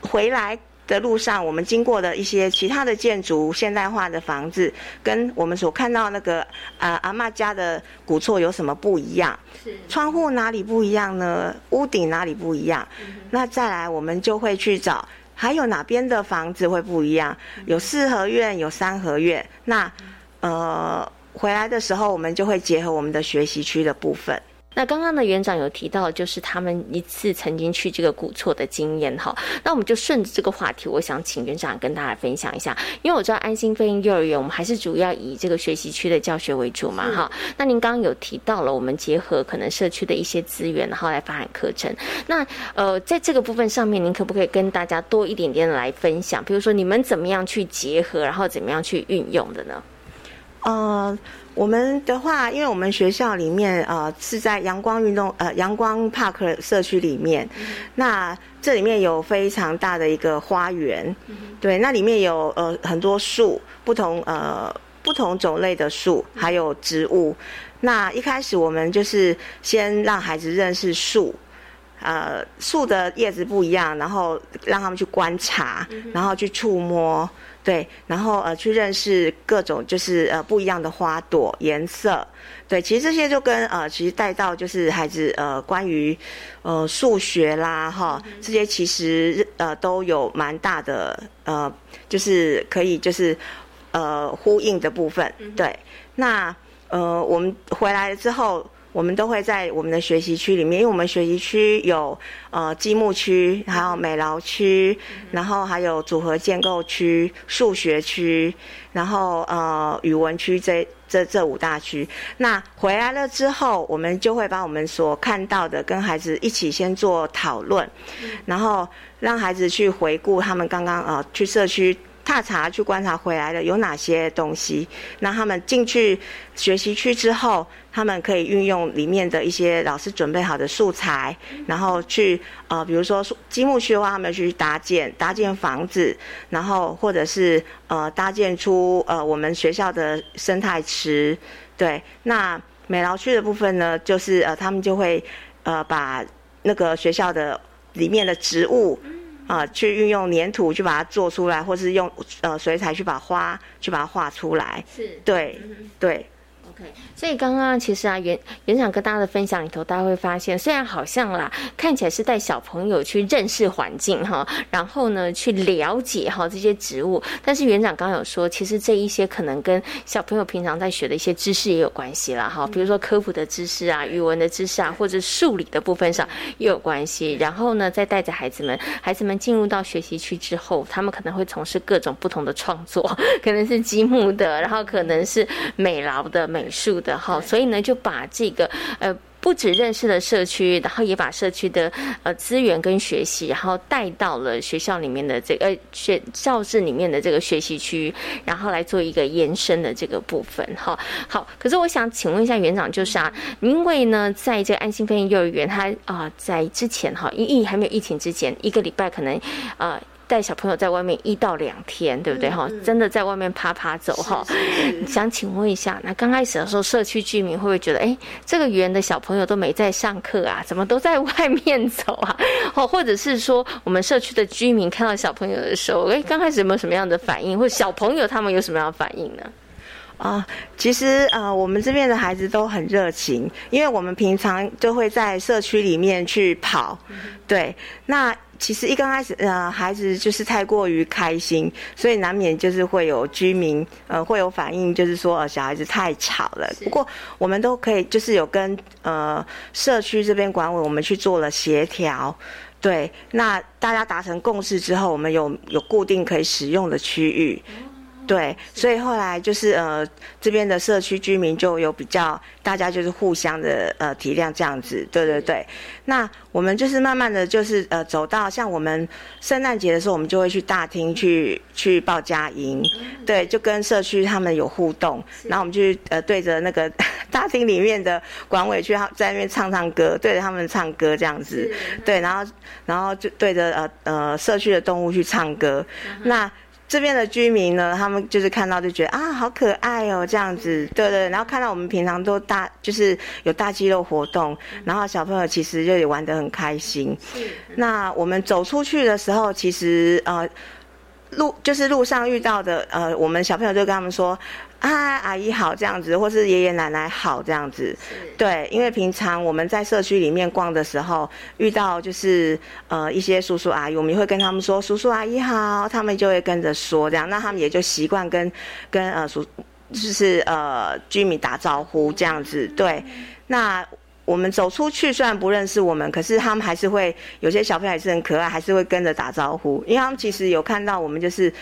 回来的路上，我们经过的一些其他的建筑、现代化的房子，跟我们所看到那个呃阿妈家的古厝有什么不一样？是窗户哪里不一样呢？屋顶哪里不一样？那再来，我们就会去找。还有哪边的房子会不一样？有四合院，有三合院。那，呃，回来的时候，我们就会结合我们的学习区的部分。那刚刚的园长有提到，就是他们一次曾经去这个古厝的经验哈。那我们就顺着这个话题，我想请园长跟大家分享一下。因为我知道安心飞行幼儿园，我们还是主要以这个学习区的教学为主嘛哈。那您刚刚有提到了，我们结合可能社区的一些资源，然后来发展课程。那呃，在这个部分上面，您可不可以跟大家多一点点来分享？比如说你们怎么样去结合，然后怎么样去运用的呢？呃。我们的话，因为我们学校里面呃是在阳光运动呃阳光 Park 社区里面，那这里面有非常大的一个花园，对，那里面有呃很多树，不同呃不同种类的树，还有植物。那一开始我们就是先让孩子认识树，呃树的叶子不一样，然后让他们去观察，然后去触摸。对，然后呃，去认识各种就是呃不一样的花朵颜色，对，其实这些就跟呃，其实带到就是孩子呃关于呃数学啦哈，这些其实呃都有蛮大的呃，就是可以就是呃呼应的部分。对，那呃我们回来了之后。我们都会在我们的学习区里面，因为我们学习区有呃积木区，还有美劳区，然后还有组合建构区、数学区，然后呃语文区这这这五大区。那回来了之后，我们就会把我们所看到的跟孩子一起先做讨论，然后让孩子去回顾他们刚刚呃去社区。踏查去观察回来的有哪些东西？那他们进去学习区之后，他们可以运用里面的一些老师准备好的素材，然后去呃，比如说积木区的话，他们去搭建搭建房子，然后或者是呃搭建出呃我们学校的生态池。对，那美劳区的部分呢，就是呃他们就会呃把那个学校的里面的植物。啊，去运用粘土去把它做出来，或是用呃水彩去把花去把它画出来。是，对，对。OK，所以刚刚其实啊，园园长跟大家的分享里头，大家会发现，虽然好像啦，看起来是带小朋友去认识环境哈，然后呢去了解哈这些植物，但是园长刚刚有说，其实这一些可能跟小朋友平常在学的一些知识也有关系啦哈，比如说科普的知识啊、语文的知识啊，或者数理的部分上也有关系。然后呢，再带着孩子们，孩子们进入到学习区之后，他们可能会从事各种不同的创作，可能是积木的，然后可能是美劳的美。美术的哈，所以呢就把这个呃不止认识了社区，然后也把社区的呃资源跟学习，然后带到了学校里面的这个学教室里面的这个学习区，然后来做一个延伸的这个部分。哈，好。可是我想请问一下园长，就是啊，因为呢，在这个安心飞行幼儿园，它啊在之前哈，疫疫还没有疫情之前，一个礼拜可能啊。带小朋友在外面一到两天，对不对哈？真的在外面啪啪走哈。想请问一下，那刚开始的时候，社区居民会不会觉得，哎，这个园的小朋友都没在上课啊？怎么都在外面走啊？哦，或者是说，我们社区的居民看到小朋友的时候，哎，刚开始有没有什么样的反应？或者小朋友他们有什么样的反应呢？啊，其实呃，我们这边的孩子都很热情，因为我们平常就会在社区里面去跑，对，那。其实一刚开始，呃，孩子就是太过于开心，所以难免就是会有居民，呃，会有反应，就是说，呃，小孩子太吵了。不过我们都可以，就是有跟呃社区这边管委，我们去做了协调，对，那大家达成共识之后，我们有有固定可以使用的区域。对，所以后来就是呃，这边的社区居民就有比较，大家就是互相的呃体谅这样子，对对对。那我们就是慢慢的就是呃走到像我们圣诞节的时候，我们就会去大厅去去报佳音，对，就跟社区他们有互动，然后我们就呃对着那个 大厅里面的管委去在那边唱唱歌，对着他们唱歌这样子，对，然后然后就对着呃呃社区的动物去唱歌，那。这边的居民呢，他们就是看到就觉得啊，好可爱哦，这样子，对对。然后看到我们平常都大，就是有大肌肉活动，然后小朋友其实就也玩得很开心。那我们走出去的时候，其实呃。路就是路上遇到的，呃，我们小朋友就跟他们说，啊，阿姨好这样子，或是爷爷奶奶好这样子，对，因为平常我们在社区里面逛的时候，遇到就是呃一些叔叔阿姨，我们也会跟他们说叔叔阿姨好，他们就会跟着说这样，那他们也就习惯跟跟呃叔就是呃居民打招呼这样子，对，那。我们走出去，虽然不认识我们，可是他们还是会有些小朋友还是很可爱，还是会跟着打招呼。因为他们其实有看到我们，就是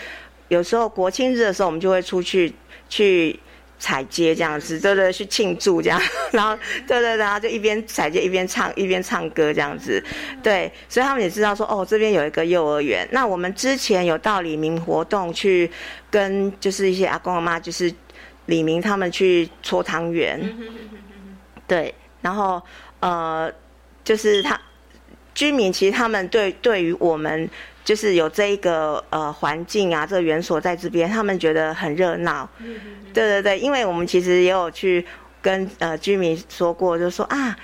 有时候国庆日的时候，我们就会出去去踩街这样子，对对，去庆祝这样。然后对对，然后就一边踩街一边唱一边唱歌这样子。对，所以他们也知道说，哦，这边有一个幼儿园。那我们之前有到李明活动去跟就是一些阿公阿妈，就是李明他们去搓汤圆。对。然后，呃，就是他居民其实他们对对于我们就是有这一个呃环境啊，这个园所在这边，他们觉得很热闹。嗯对对对，因为我们其实也有去跟呃居民说过，就说啊。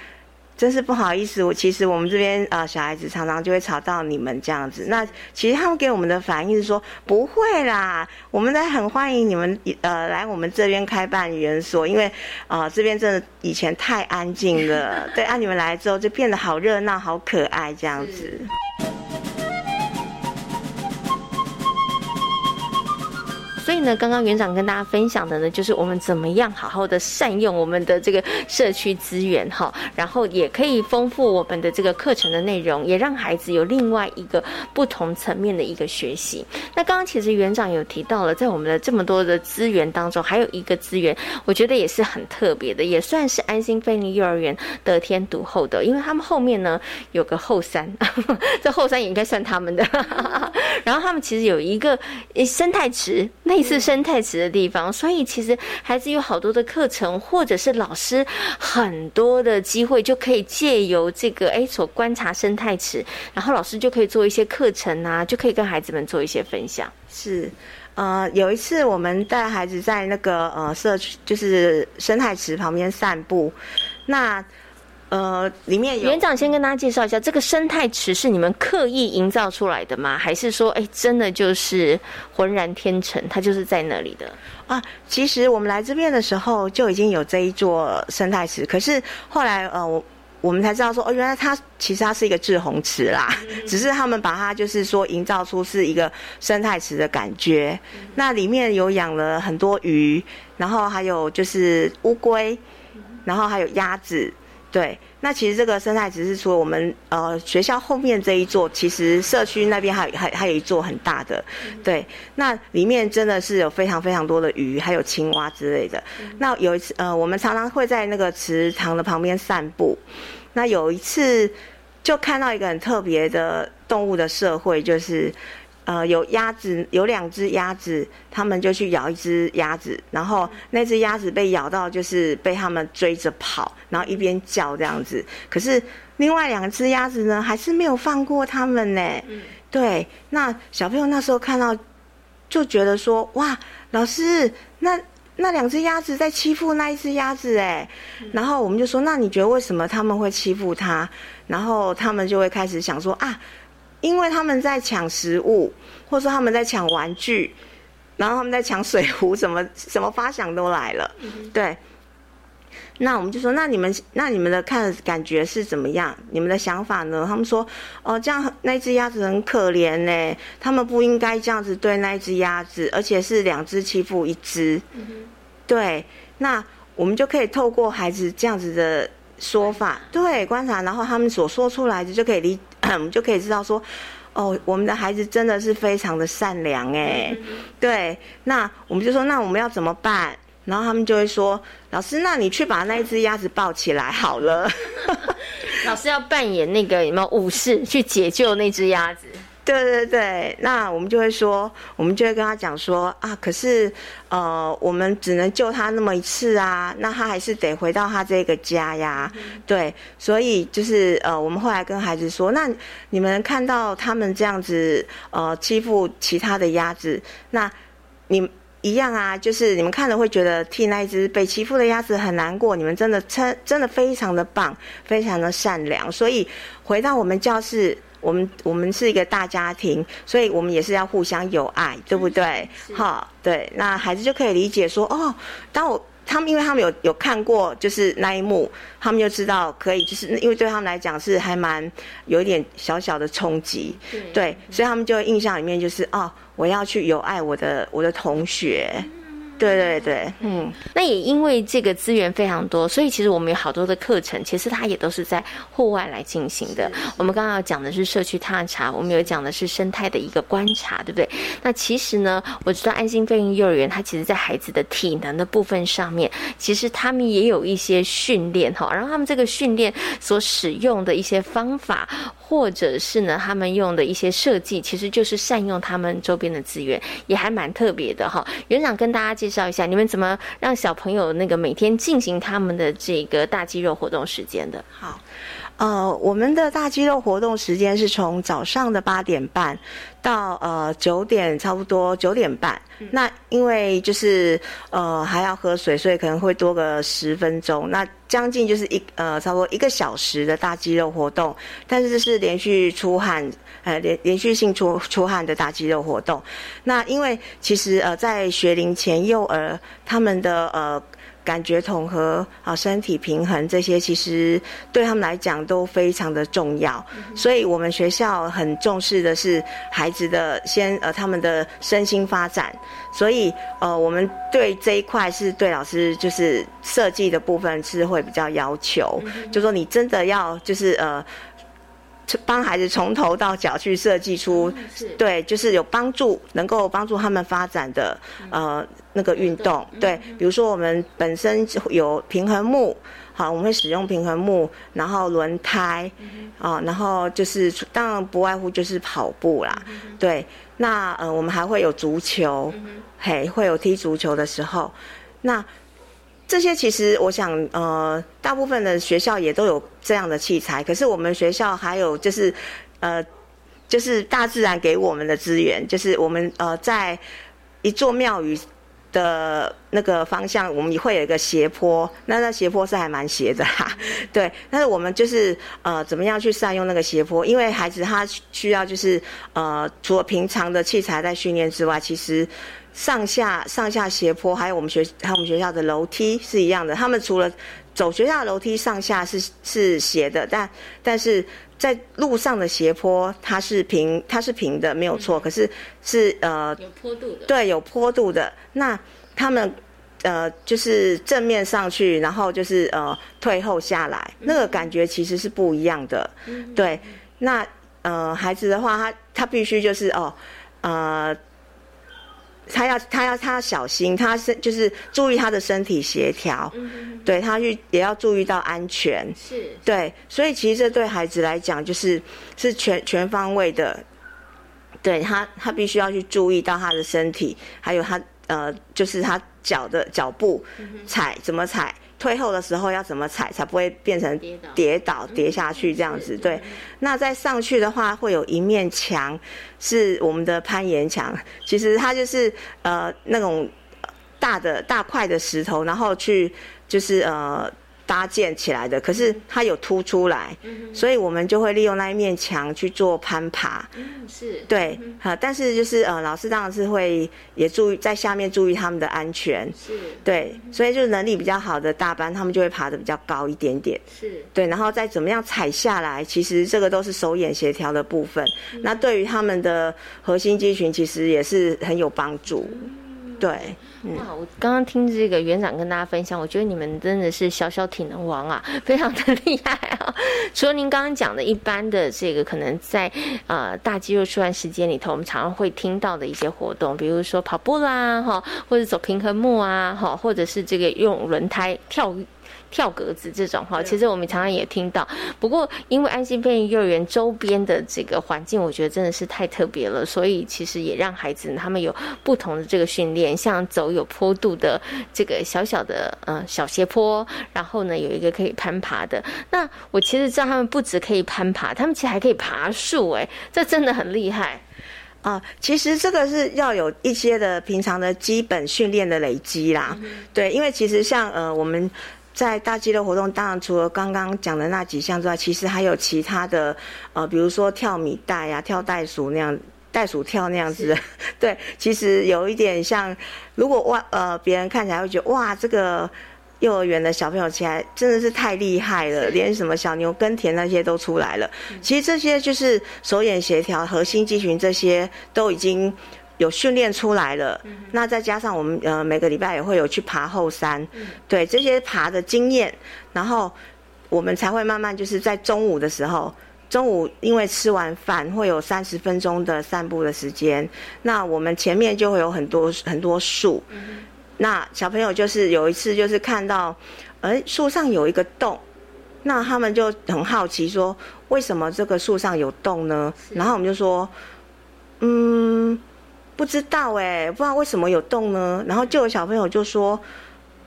真是不好意思，我其实我们这边呃小孩子常常就会吵到你们这样子。那其实他们给我们的反应是说不会啦，我们在很欢迎你们呃来我们这边开办园所，因为啊这边真的以前太安静了，对，啊你们来之后就变得好热闹、好可爱这样子。所以呢，刚刚园长跟大家分享的呢，就是我们怎么样好好的善用我们的这个社区资源哈，然后也可以丰富我们的这个课程的内容，也让孩子有另外一个不同层面的一个学习。那刚刚其实园长有提到了，在我们的这么多的资源当中，还有一个资源，我觉得也是很特别的，也算是安心菲尼幼儿园得天独厚的，因为他们后面呢有个后山，这后山也应该算他们的。然后他们其实有一个生态池那。类似生态池的地方，所以其实孩子有好多的课程，或者是老师很多的机会，就可以借由这个哎所观察生态池，然后老师就可以做一些课程啊，就可以跟孩子们做一些分享。是，呃，有一次我们带孩子在那个呃社区，就是生态池旁边散步，那。呃，里面有园长先跟大家介绍一下，这个生态池是你们刻意营造出来的吗？还是说，哎，真的就是浑然天成，它就是在那里的啊？其实我们来这边的时候就已经有这一座生态池，可是后来呃，我我们才知道说，哦，原来它其实它是一个滞洪池啦，只是他们把它就是说营造出是一个生态池的感觉。那里面有养了很多鱼，然后还有就是乌龟，然后还有鸭子。对，那其实这个生态只是除了我们呃学校后面这一座，其实社区那边还有还还有一座很大的，对，那里面真的是有非常非常多的鱼，还有青蛙之类的。那有一次呃，我们常常会在那个池塘的旁边散步，那有一次就看到一个很特别的动物的社会，就是。呃，有鸭子，有两只鸭子，他们就去咬一只鸭子，然后那只鸭子被咬到，就是被他们追着跑，然后一边叫这样子。可是另外两只鸭子呢，还是没有放过他们呢。对，那小朋友那时候看到，就觉得说，哇，老师，那那两只鸭子在欺负那一只鸭子哎。然后我们就说，那你觉得为什么他们会欺负他？然后他们就会开始想说啊。因为他们在抢食物，或者说他们在抢玩具，然后他们在抢水壶，什么什么发想都来了。对，那我们就说，那你们那你们的看感觉是怎么样？你们的想法呢？他们说，哦，这样那只鸭子很可怜呢，他们不应该这样子对那只鸭子，而且是两只欺负一只。对，那我们就可以透过孩子这样子的说法，对观察，然后他们所说出来的就可以理。我们就可以知道说，哦，我们的孩子真的是非常的善良哎，对，那我们就说，那我们要怎么办？然后他们就会说，老师，那你去把那一只鸭子抱起来好了。老师要扮演那个有没有武士去解救那只鸭子？对对对，那我们就会说，我们就会跟他讲说啊，可是呃，我们只能救他那么一次啊，那他还是得回到他这个家呀。对，所以就是呃，我们后来跟孩子说，那你们看到他们这样子呃欺负其他的鸭子，那你一样啊，就是你们看了会觉得替那一只被欺负的鸭子很难过，你们真的真真的非常的棒，非常的善良，所以回到我们教室。我们我们是一个大家庭，所以我们也是要互相有爱，对不对？哈，对，那孩子就可以理解说，哦，当我他们因为他们有有看过就是那一幕，他们就知道可以，就是因为对他们来讲是还蛮有一点小小的冲击，对，所以他们就印象里面就是哦，我要去有爱我的我的同学。对对对，嗯，那也因为这个资源非常多，所以其实我们有好多的课程，其实它也都是在户外来进行的。我们刚刚讲的是社区探查，我们有讲的是生态的一个观察，对不对？那其实呢，我知道安心飞鹰幼儿园，它其实在孩子的体能的部分上面，其实他们也有一些训练哈，然后他们这个训练所使用的一些方法，或者是呢，他们用的一些设计，其实就是善用他们周边的资源，也还蛮特别的哈。园长跟大家介。介绍一下，你们怎么让小朋友那个每天进行他们的这个大肌肉活动时间的？好，呃，我们的大肌肉活动时间是从早上的八点半到呃九点，差不多九点半。那因为就是呃还要喝水，所以可能会多个十分钟。那将近就是一呃差不多一个小时的大肌肉活动，但是这是连续出汗。呃，连连续性出出汗的大肌肉活动，那因为其实呃，在学龄前幼儿他们的呃感觉统合啊、身体平衡这些，其实对他们来讲都非常的重要。所以我们学校很重视的是孩子的先呃他们的身心发展。所以呃，我们对这一块是对老师就是设计的部分是会比较要求，就说你真的要就是呃。帮孩子从头到脚去设计出，对，就是有帮助，能够帮助他们发展的呃那个运动，对，比如说我们本身有平衡木，好，我们会使用平衡木，然后轮胎，啊，然后就是当然不外乎就是跑步啦，对，那呃我们还会有足球，嘿，会有踢足球的时候，那。这些其实，我想，呃，大部分的学校也都有这样的器材。可是我们学校还有就是，呃，就是大自然给我们的资源，就是我们呃在一座庙宇的那个方向，我们会有一个斜坡。那那斜坡是还蛮斜的哈，对。但是我们就是呃，怎么样去善用那个斜坡？因为孩子他需要就是呃，除了平常的器材在训练之外，其实。上下上下斜坡，还有我们学还有我们学校的楼梯是一样的。他们除了走学校的楼梯上下是是斜的，但但是在路上的斜坡它是平它是平的，没有错。可是是呃有坡度的，对，有坡度的。那他们呃，就是正面上去，然后就是呃退后下来，那个感觉其实是不一样的。对，那呃孩子的话，他他必须就是哦，呃，他要他要他要小心，他身就是注意他的身体协调，对他去也要注意到安全。是，对，所以其实这对孩子来讲，就是是全全方位的，对他他必须要去注意到他的身体，还有他呃，就是他。脚的脚步踩怎么踩？退后的时候要怎么踩才不会变成跌倒跌下去这样子？对。那再上去的话，会有一面墙是我们的攀岩墙，其实它就是呃那种大的大块的石头，然后去就是呃。搭建起来的，可是它有凸出来，所以我们就会利用那一面墙去做攀爬。嗯，是对，好，但是就是呃，老师当然是会也注意在下面注意他们的安全。是，对，所以就是能力比较好的大班，他们就会爬的比较高一点点。是，对，然后再怎么样踩下来，其实这个都是手眼协调的部分。那对于他们的核心肌群，其实也是很有帮助。对。哇！我刚刚听这个园长跟大家分享，我觉得你们真的是小小体能王啊，非常的厉害啊！除了您刚刚讲的一般的这个，可能在呃大肌肉出汗时间里头，我们常常会听到的一些活动，比如说跑步啦，哈，或者走平衡木啊，哈，或者是这个用轮胎跳。跳格子这种哈，其实我们常常也听到。不过，因为安心便利幼儿园周边的这个环境，我觉得真的是太特别了，所以其实也让孩子他们有不同的这个训练，像走有坡度的这个小小的呃小斜坡，然后呢有一个可以攀爬的。那我其实知道他们不止可以攀爬，他们其实还可以爬树，哎，这真的很厉害啊！其实这个是要有一些的平常的基本训练的累积啦。对，因为其实像呃我们。在大肌肉活动，当然除了刚刚讲的那几项之外，其实还有其他的，呃，比如说跳米袋呀、跳袋鼠那样、袋鼠跳那样子。对，其实有一点像，如果哇呃别人看起来会觉得哇，这个幼儿园的小朋友起来真的是太厉害了，连什么小牛耕田那些都出来了。其实这些就是手眼协调、核心肌群这些都已经。有训练出来了，那再加上我们呃每个礼拜也会有去爬后山，对这些爬的经验，然后我们才会慢慢就是在中午的时候，中午因为吃完饭会有三十分钟的散步的时间，那我们前面就会有很多很多树，那小朋友就是有一次就是看到，哎树上有一个洞，那他们就很好奇说为什么这个树上有洞呢？然后我们就说，嗯。不知道哎，不知道为什么有洞呢？然后就有小朋友就说：“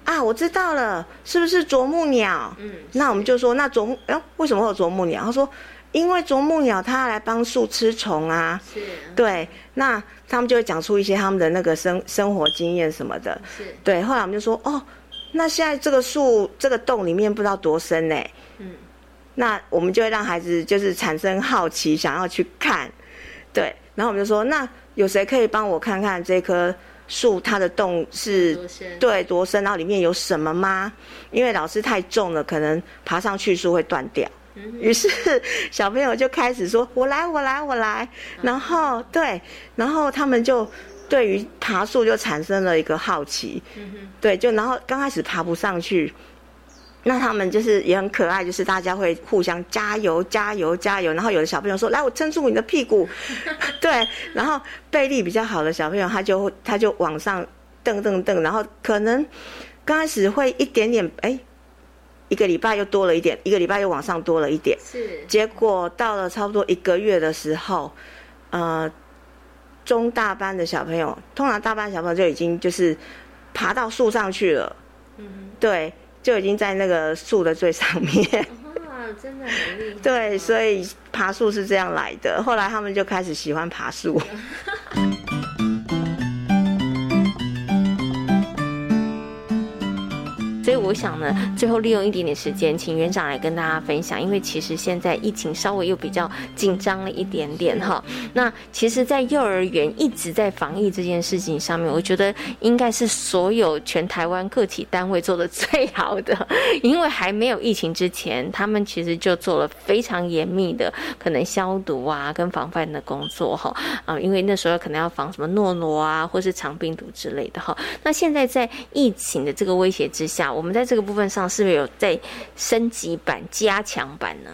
啊，我知道了，是不是啄木鸟？”嗯，那我们就说：“那啄木哎，为什么会有啄木鸟？”他说：“因为啄木鸟它来帮树吃虫啊。”是，对。那他们就会讲出一些他们的那个生生活经验什么的。是，对。后来我们就说：“哦，那现在这个树这个洞里面不知道多深呢。”嗯，那我们就会让孩子就是产生好奇，想要去看。对，然后我们就说：“那。”有谁可以帮我看看这棵树它的洞是对多深？然后里面有什么吗？因为老师太重了，可能爬上去树会断掉。于是小朋友就开始说：“我来，我来，我来。”然后对，然后他们就对于爬树就产生了一个好奇。对，就然后刚开始爬不上去。那他们就是也很可爱，就是大家会互相加油、加油、加油。然后有的小朋友说：“来，我撑住你的屁股。” 对，然后背力比较好的小朋友，他就他就往上蹬蹬蹬。然后可能刚开始会一点点，哎，一个礼拜又多了一点，一个礼拜又往上多了一点。是。结果到了差不多一个月的时候，呃，中大班的小朋友，通常大班小朋友就已经就是爬到树上去了。嗯。对。就已经在那个树的最上面，哇，真的很厉害。对，所以爬树是这样来的。后来他们就开始喜欢爬树。所以，我想呢，最后利用一点点时间，请园长来跟大家分享，因为其实现在疫情稍微又比较紧张了一点点哈。那其实，在幼儿园一直在防疫这件事情上面，我觉得应该是所有全台湾个体单位做的最好的，因为还没有疫情之前，他们其实就做了非常严密的可能消毒啊跟防范的工作哈啊，因为那时候可能要防什么诺诺啊或是肠病毒之类的哈。那现在在疫情的这个威胁之下，我们在这个部分上是不是有在升级版、加强版呢？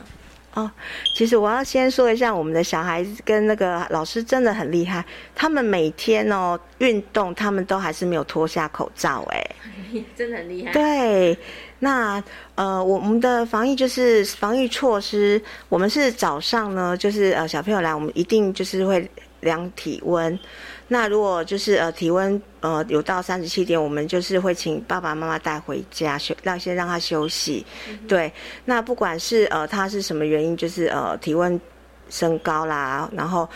哦，其实我要先说一下，我们的小孩子跟那个老师真的很厉害，他们每天哦运动，他们都还是没有脱下口罩，哎，真的很厉害。对，那呃，我们的防疫就是防疫措施，我们是早上呢，就是呃小朋友来，我们一定就是会量体温。那如果就是呃体温呃有到三十七点，我们就是会请爸爸妈妈带回家休，让先让他休息。对，那不管是呃他是什么原因，就是呃体温升高啦，然后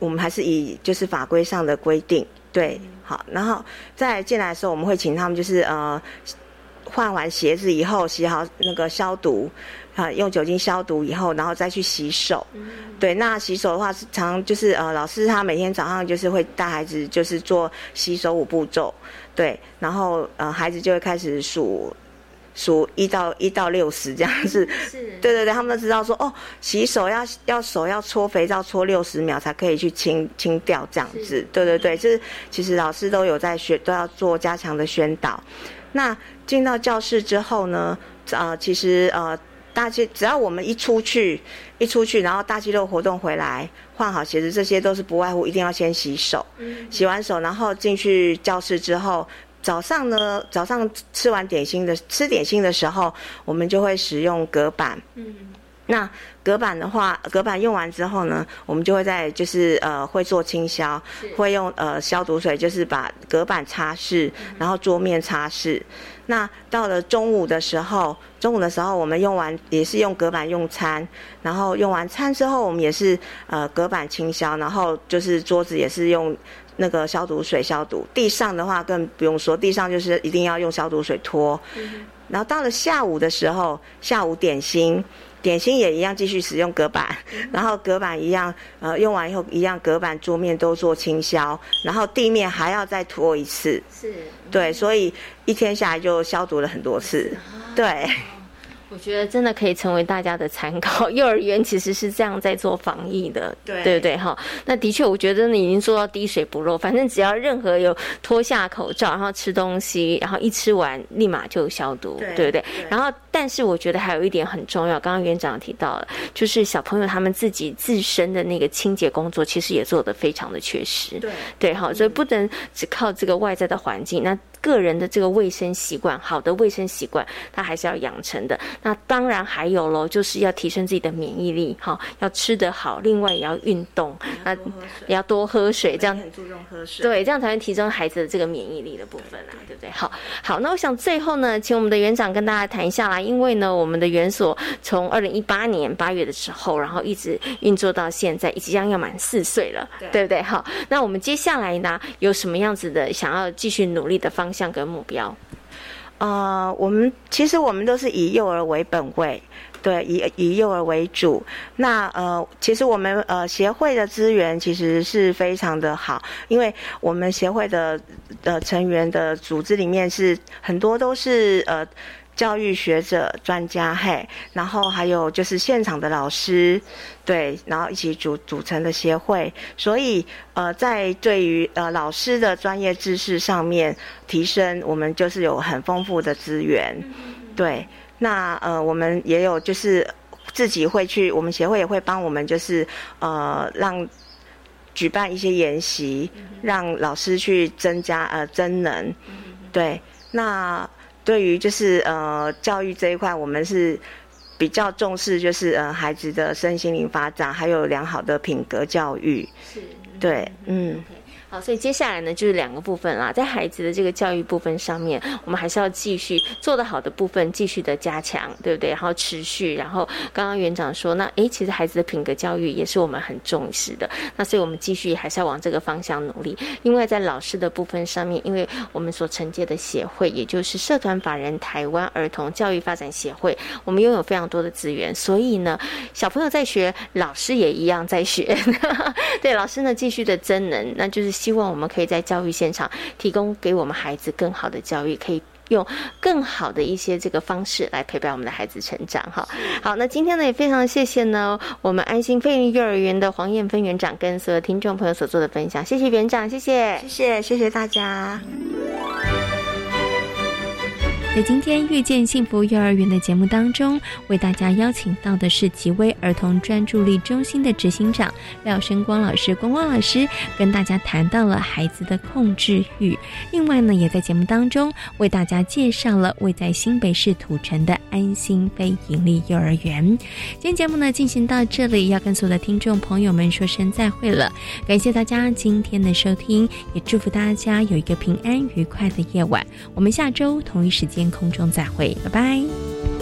我们还是以就是法规上的规定，对，好，然后再进来的时候，我们会请他们就是呃换完鞋子以后洗好那个消毒。啊，用酒精消毒以后，然后再去洗手。对，那洗手的话是常就是呃，老师他每天早上就是会带孩子就是做洗手五步骤。对，然后呃，孩子就会开始数数一到一到六十这样子。是。对对对，他们都知道说哦，洗手要要手要搓肥皂搓六十秒才可以去清清掉这样子。对对对，就是其实老师都有在学，都要做加强的宣导。那进到教室之后呢，呃，其实呃。大肌只要我们一出去，一出去，然后大肌肉活动回来，换好鞋子，这些都是不外乎一定要先洗手。洗完手，然后进去教室之后，早上呢，早上吃完点心的吃点心的时候，我们就会使用隔板。嗯，那隔板的话，隔板用完之后呢，我们就会在就是呃会做清消，会用呃消毒水，就是把隔板擦拭，然后桌面擦拭。那到了中午的时候，中午的时候我们用完也是用隔板用餐，然后用完餐之后，我们也是呃隔板清消，然后就是桌子也是用那个消毒水消毒，地上的话更不用说，地上就是一定要用消毒水拖。然后到了下午的时候，下午点心。点心也一样，继续使用隔板，然后隔板一样，呃，用完以后一样，隔板桌面都做清消，然后地面还要再拖一次。是，对，所以一天下来就消毒了很多次，对。我觉得真的可以成为大家的参考。幼儿园其实是这样在做防疫的，对对不对？哈，那的确，我觉得你已经做到滴水不漏。反正只要任何有脱下口罩，然后吃东西，然后一吃完立马就消毒，对不对？然后，但是我觉得还有一点很重要，刚刚园长提到了，就是小朋友他们自己自身的那个清洁工作，其实也做得非常的缺失。对对，好，所以不能只靠这个外在的环境。那个人的这个卫生习惯，好的卫生习惯，他还是要养成的。那当然还有喽，就是要提升自己的免疫力，哈，要吃得好，另外也要运动，那也要多喝水，这样很注重喝水，对，这样才能提升孩子的这个免疫力的部分啊，对不对？好，好，那我想最后呢，请我们的园长跟大家谈一下啦，因为呢，我们的园所从二零一八年八月的时候，然后一直运作到现在，即将要满四岁了，对不对？好，那我们接下来呢，有什么样子的想要继续努力的方向跟目标？呃，我们其实我们都是以幼儿为本位，对，以以幼儿为主。那呃，其实我们呃协会的资源其实是非常的好，因为我们协会的呃成员的组织里面是很多都是呃。教育学者、专家，嘿，然后还有就是现场的老师，对，然后一起组组成的协会，所以呃，在对于呃老师的专业知识上面提升，我们就是有很丰富的资源，对，那呃，我们也有就是自己会去，我们协会也会帮我们就是呃让举办一些研习，让老师去增加呃增能，对，那。对于就是呃教育这一块，我们是比较重视，就是呃孩子的身心灵发展，还有良好的品格教育。是，对，嗯。好，所以接下来呢，就是两个部分啦，在孩子的这个教育部分上面，我们还是要继续做得好的部分，继续的加强，对不对？然后持续，然后刚刚园长说，那诶，其实孩子的品格教育也是我们很重视的，那所以我们继续还是要往这个方向努力。另外，在老师的部分上面，因为我们所承接的协会，也就是社团法人台湾儿童教育发展协会，我们拥有非常多的资源，所以呢，小朋友在学，老师也一样在学，对，老师呢继续的增能，那就是。希望我们可以在教育现场提供给我们孩子更好的教育，可以用更好的一些这个方式来陪伴我们的孩子成长。哈，好，那今天呢也非常谢谢呢我们安心飞云幼儿园的黄燕芬园长跟所有听众朋友所做的分享，谢谢园长，谢谢，谢谢，谢谢大家。在今天遇见幸福幼儿园的节目当中，为大家邀请到的是极威儿童专注力中心的执行长廖生光老师，光光老师跟大家谈到了孩子的控制欲。另外呢，也在节目当中为大家介绍了位在新北市土城的安心非营利幼儿园。今天节目呢进行到这里，要跟所有的听众朋友们说声再会了。感谢大家今天的收听，也祝福大家有一个平安愉快的夜晚。我们下周同一时间。天空中再会拜拜。